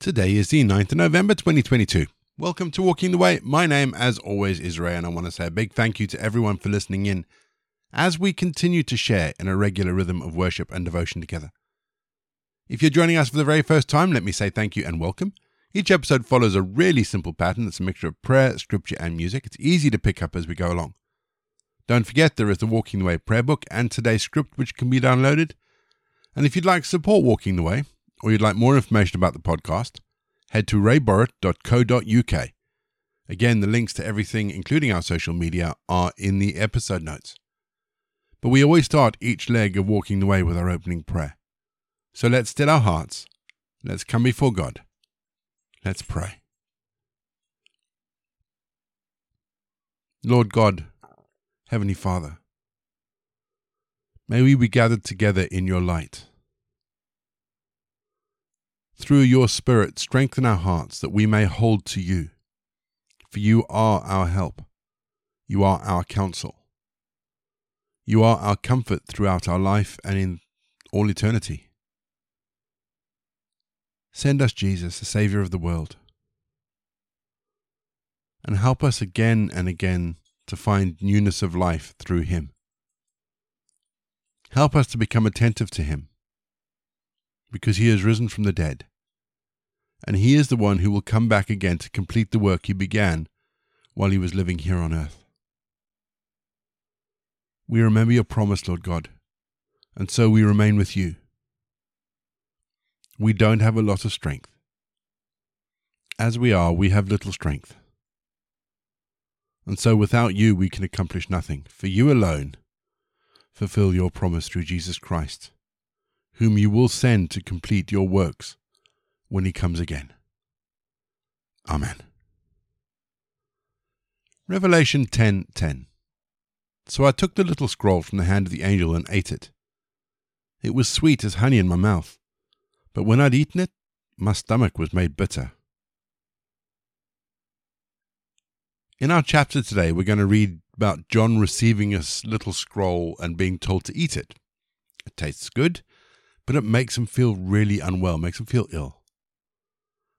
Today is the 9th of November 2022. Welcome to Walking the Way. My name, as always, is Ray, and I want to say a big thank you to everyone for listening in as we continue to share in a regular rhythm of worship and devotion together. If you're joining us for the very first time, let me say thank you and welcome. Each episode follows a really simple pattern that's a mixture of prayer, scripture, and music. It's easy to pick up as we go along. Don't forget there is the Walking the Way prayer book and today's script, which can be downloaded. And if you'd like to support Walking the Way, or you'd like more information about the podcast, head to rayborrett.co.uk. Again, the links to everything, including our social media, are in the episode notes. But we always start each leg of Walking the Way with our opening prayer. So let's still our hearts. Let's come before God. Let's pray. Lord God, Heavenly Father, may we be gathered together in your light. Through your Spirit, strengthen our hearts that we may hold to you. For you are our help. You are our counsel. You are our comfort throughout our life and in all eternity. Send us Jesus, the Saviour of the world, and help us again and again to find newness of life through Him. Help us to become attentive to Him, because He has risen from the dead, and He is the one who will come back again to complete the work He began while He was living here on earth. We remember your promise, Lord God, and so we remain with you. We don't have a lot of strength. As we are, we have little strength. And so without you, we can accomplish nothing. For you alone fulfill your promise through Jesus Christ, whom you will send to complete your works when he comes again. Amen. Revelation 10:10 10, So I took the little scroll from the hand of the angel and ate it. It was sweet as honey in my mouth, but when I'd eaten it, my stomach was made bitter. In our chapter today, we're going to read about John receiving a little scroll and being told to eat it. It tastes good, but it makes them feel really unwell, makes them feel ill.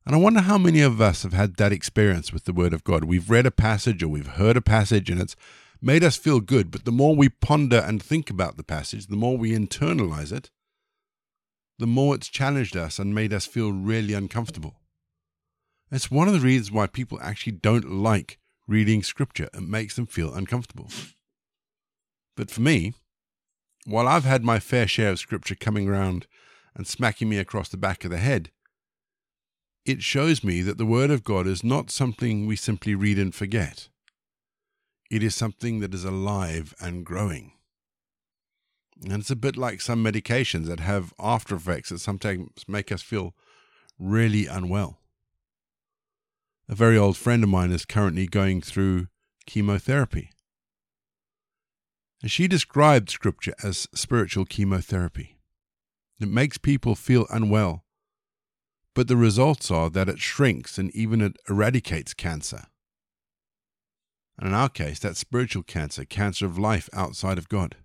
And I wonder how many of us have had that experience with the Word of God. We've read a passage or we've heard a passage and it's made us feel good, but the more we ponder and think about the passage, the more we internalize it, the more it's challenged us and made us feel really uncomfortable. It's one of the reasons why people actually don't like reading scripture. It makes them feel uncomfortable. But for me, while I've had my fair share of scripture coming around and smacking me across the back of the head, it shows me that the Word of God is not something we simply read and forget. It is something that is alive and growing. And it's a bit like some medications that have after effects that sometimes make us feel really unwell. A very old friend of mine is currently going through chemotherapy. And she described Scripture as spiritual chemotherapy. It makes people feel unwell but the results are that it shrinks and even it eradicates cancer. And in our case, that's spiritual cancer, cancer of life outside of God.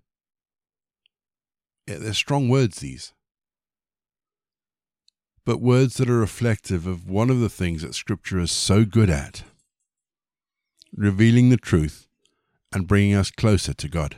Yeah, they're strong words, these. But words that are reflective of one of the things that Scripture is so good at revealing the truth and bringing us closer to God.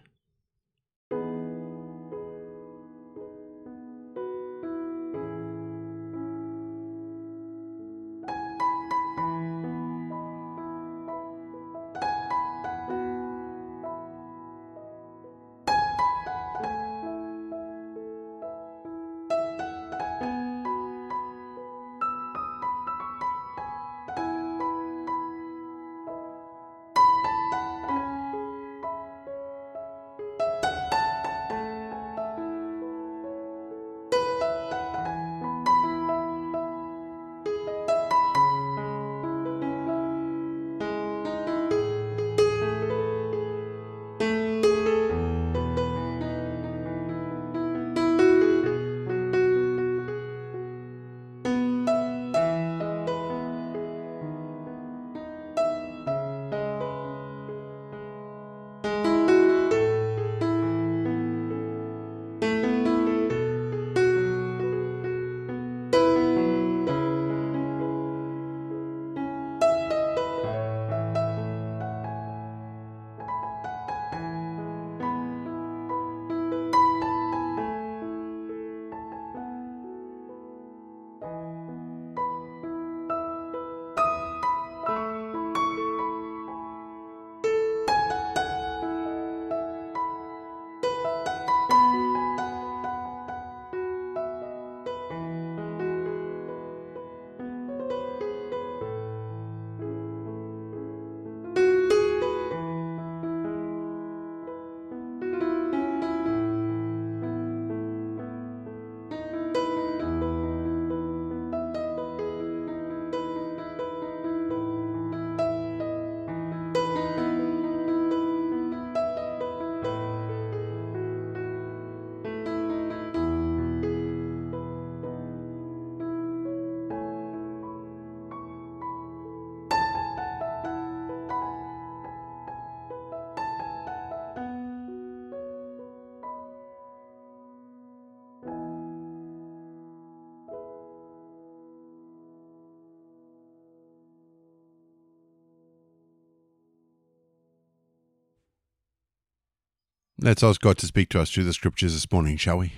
Let's ask God to speak to us through the scriptures this morning, shall we?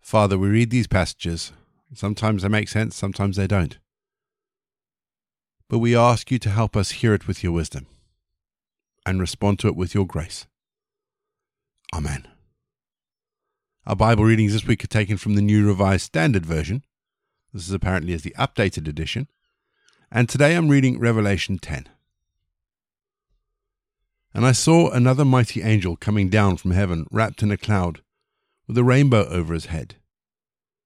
Father, we read these passages. Sometimes they make sense, sometimes they don't. But we ask you to help us hear it with your wisdom and respond to it with your grace. Amen. Our Bible readings this week are taken from the New Revised Standard Version. This is apparently as the updated edition. And today I'm reading Revelation 10. And I saw another mighty angel coming down from heaven, wrapped in a cloud, with a rainbow over his head.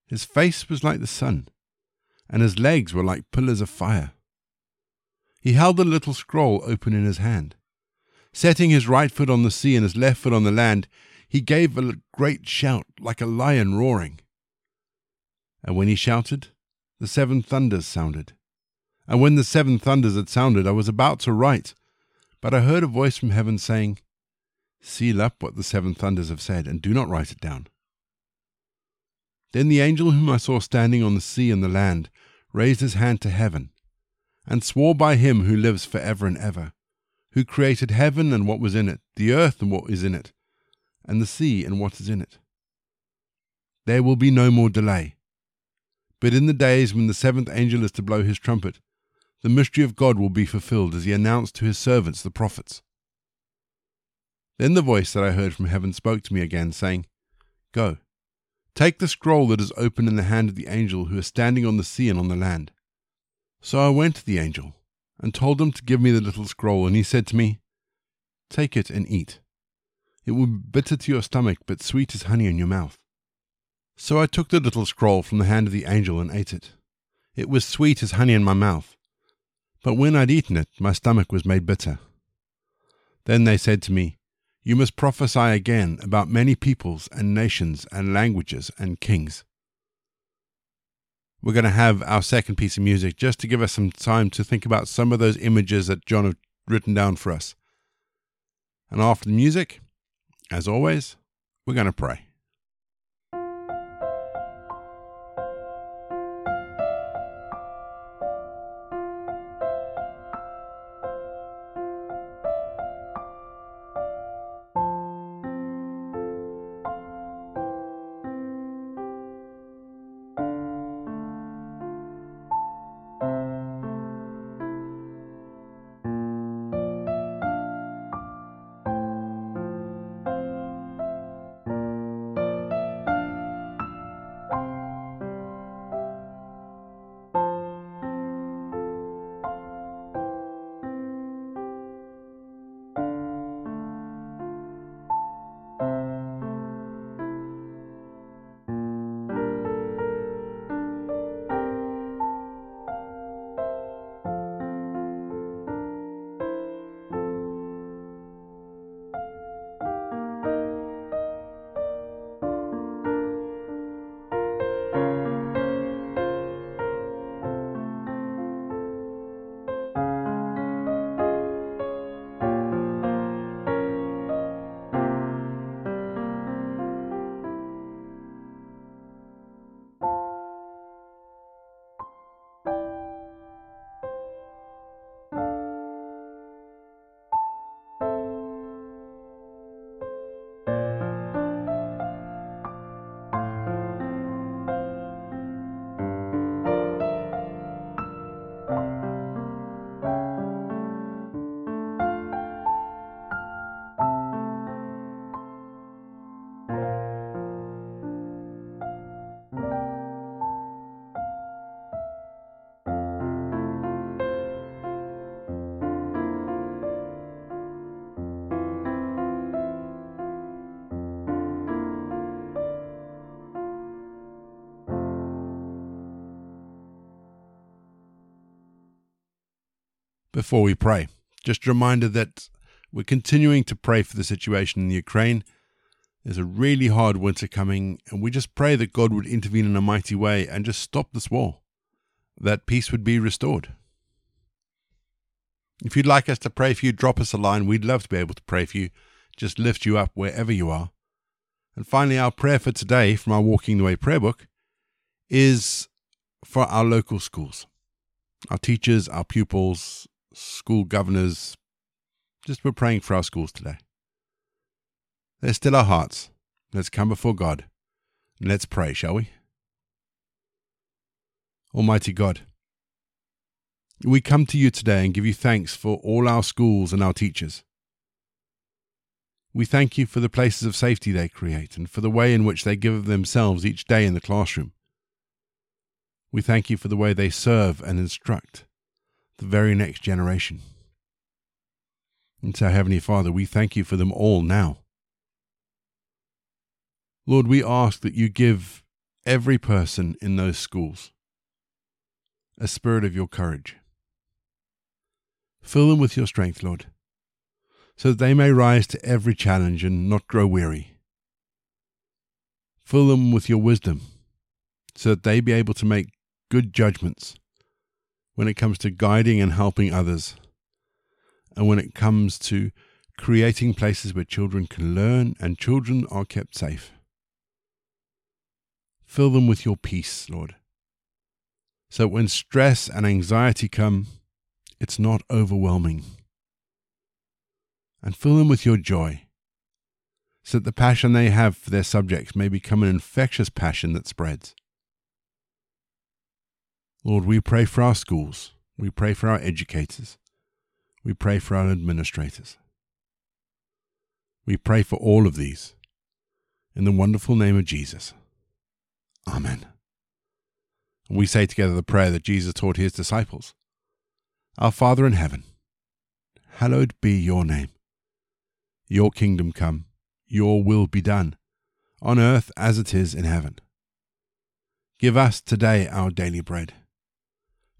His face was like the sun, and his legs were like pillars of fire. He held a little scroll open in his hand. Setting his right foot on the sea and his left foot on the land, he gave a great shout like a lion roaring. And when he shouted, the seven thunders sounded. And when the seven thunders had sounded, I was about to write but I heard a voice from heaven saying, Seal up what the seven thunders have said, and do not write it down. Then the angel whom I saw standing on the sea and the land raised his hand to heaven, and swore by him who lives for ever and ever, who created heaven and what was in it, the earth and what is in it, and the sea and what is in it. There will be no more delay. But in the days when the seventh angel is to blow his trumpet, the mystery of God will be fulfilled as he announced to his servants the prophets. Then the voice that I heard from heaven spoke to me again, saying, Go, take the scroll that is open in the hand of the angel who is standing on the sea and on the land. So I went to the angel and told him to give me the little scroll, and he said to me, Take it and eat. It will be bitter to your stomach, but sweet as honey in your mouth. So I took the little scroll from the hand of the angel and ate it. It was sweet as honey in my mouth but when I'd eaten it, my stomach was made bitter. Then they said to me, You must prophesy again about many peoples and nations and languages and kings. We're going to have our second piece of music just to give us some time to think about some of those images that John had written down for us. And after the music, as always, we're going to pray. Before we pray. Just a reminder that we're continuing to pray for the situation in the Ukraine. There's a really hard winter coming, and we just pray that God would intervene in a mighty way and just stop this war, that peace would be restored. If you'd like us to pray for you, drop us a line. We'd love to be able to pray for you, just lift you up wherever you are. And finally, our prayer for today from our Walking the Way prayer book is for our local schools, our teachers, our pupils, school governors, Just we're praying for our schools today. Let's still our hearts. Let's come before God. And let's pray, shall we? Almighty God, we come to you today and give you thanks for all our schools and our teachers. We thank you for the places of safety they create and for the way in which they give of themselves each day in the classroom. We thank you for the way they serve and instruct the very next generation. And so, Heavenly Father, we thank you for them all now. Lord, we ask that you give every person in those schools a spirit of your courage. Fill them with your strength, Lord, so that they may rise to every challenge and not grow weary. Fill them with your wisdom, so that they be able to make good judgments when it comes to guiding and helping others, and when it comes to creating places where children can learn and children are kept safe. Fill them with your peace, Lord. So when stress and anxiety come, it's not overwhelming. And fill them with your joy, so that the passion they have for their subjects may become an infectious passion that spreads. Lord, we pray for our schools. We pray for our educators. We pray for our administrators. We pray for all of these. In the wonderful name of Jesus. Amen. And we say together the prayer that Jesus taught his disciples Our Father in heaven, hallowed be your name. Your kingdom come, your will be done, on earth as it is in heaven. Give us today our daily bread.